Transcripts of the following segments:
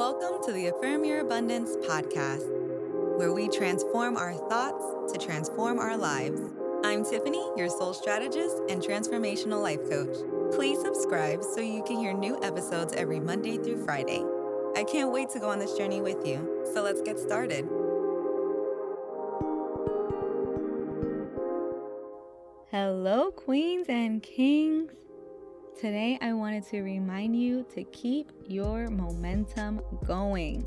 Welcome to the Affirm Your Abundance podcast, where we transform our thoughts to transform our lives. I'm Tiffany, your soul strategist and transformational life coach. Please subscribe so you can hear new episodes every Monday through Friday. I can't wait to go on this journey with you, so let's get started. Hello, queens and kings. Today, I wanted to remind you to keep your momentum going.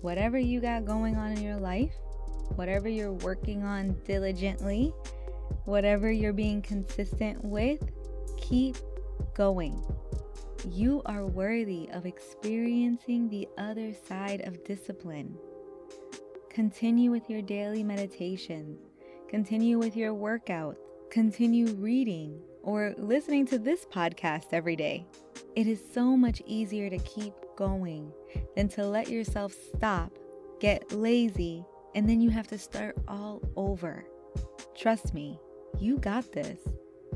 Whatever you got going on in your life, whatever you're working on diligently, whatever you're being consistent with, keep going. You are worthy of experiencing the other side of discipline. Continue with your daily meditations, continue with your workouts, continue reading, or listening to this podcast every day. It is so much easier to keep going than to let yourself stop, get lazy, and then you have to start all over. Trust me, you got this.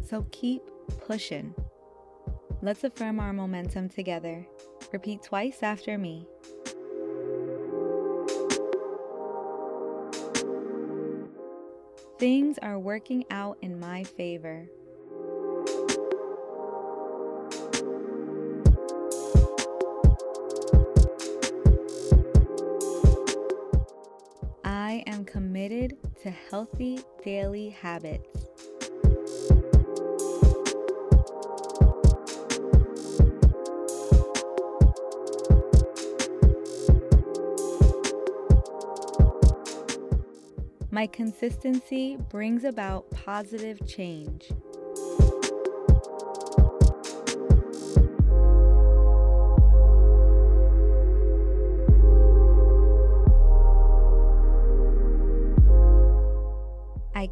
So keep pushing. Let's affirm our momentum together. Repeat twice after me. Things are working out in my favor. Am committed to healthy daily habits. My consistency brings about positive change.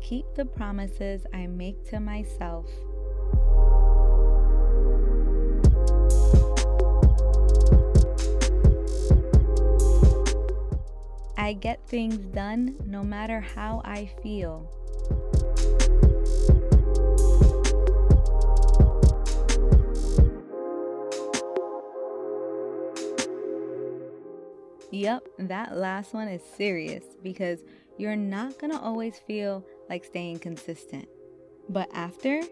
Keep the promises I make to myself. I get things done no matter how I feel. Yep, that last one is serious because you're not gonna always feel like staying consistent. But after,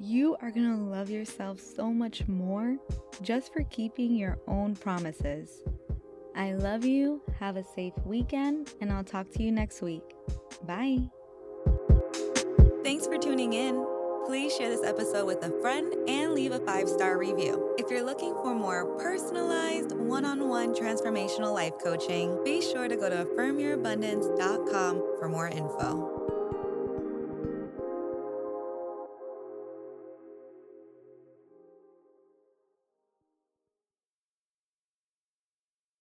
you are gonna love yourself so much more just for keeping your own promises. I love you, have a safe weekend, and I'll talk to you next week. Bye. Thanks for tuning in. Please share this episode with a friend and leave a five star review. If you're looking for more personalized, one on one transformational life coaching, be sure to go to affirmyourabundance.com for more info.